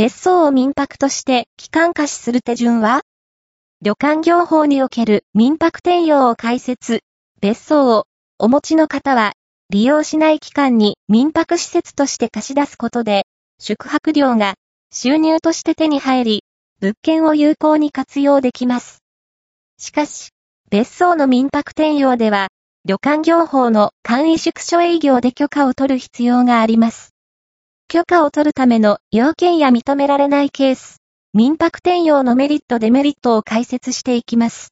別荘を民泊として機関貸しする手順は？旅館業法における民泊転用を開設、別荘をお持ちの方は利用しない期間に民泊施設として貸し出すことで、宿泊料が収入として手に入り、物件を有効に活用できます。しかし、別荘の民泊転用では、旅館業法の簡易宿所営業で許可を取る必要があります。許可を取るための要件や認められないケース、民泊転用のメリットデメリットを解説していきます。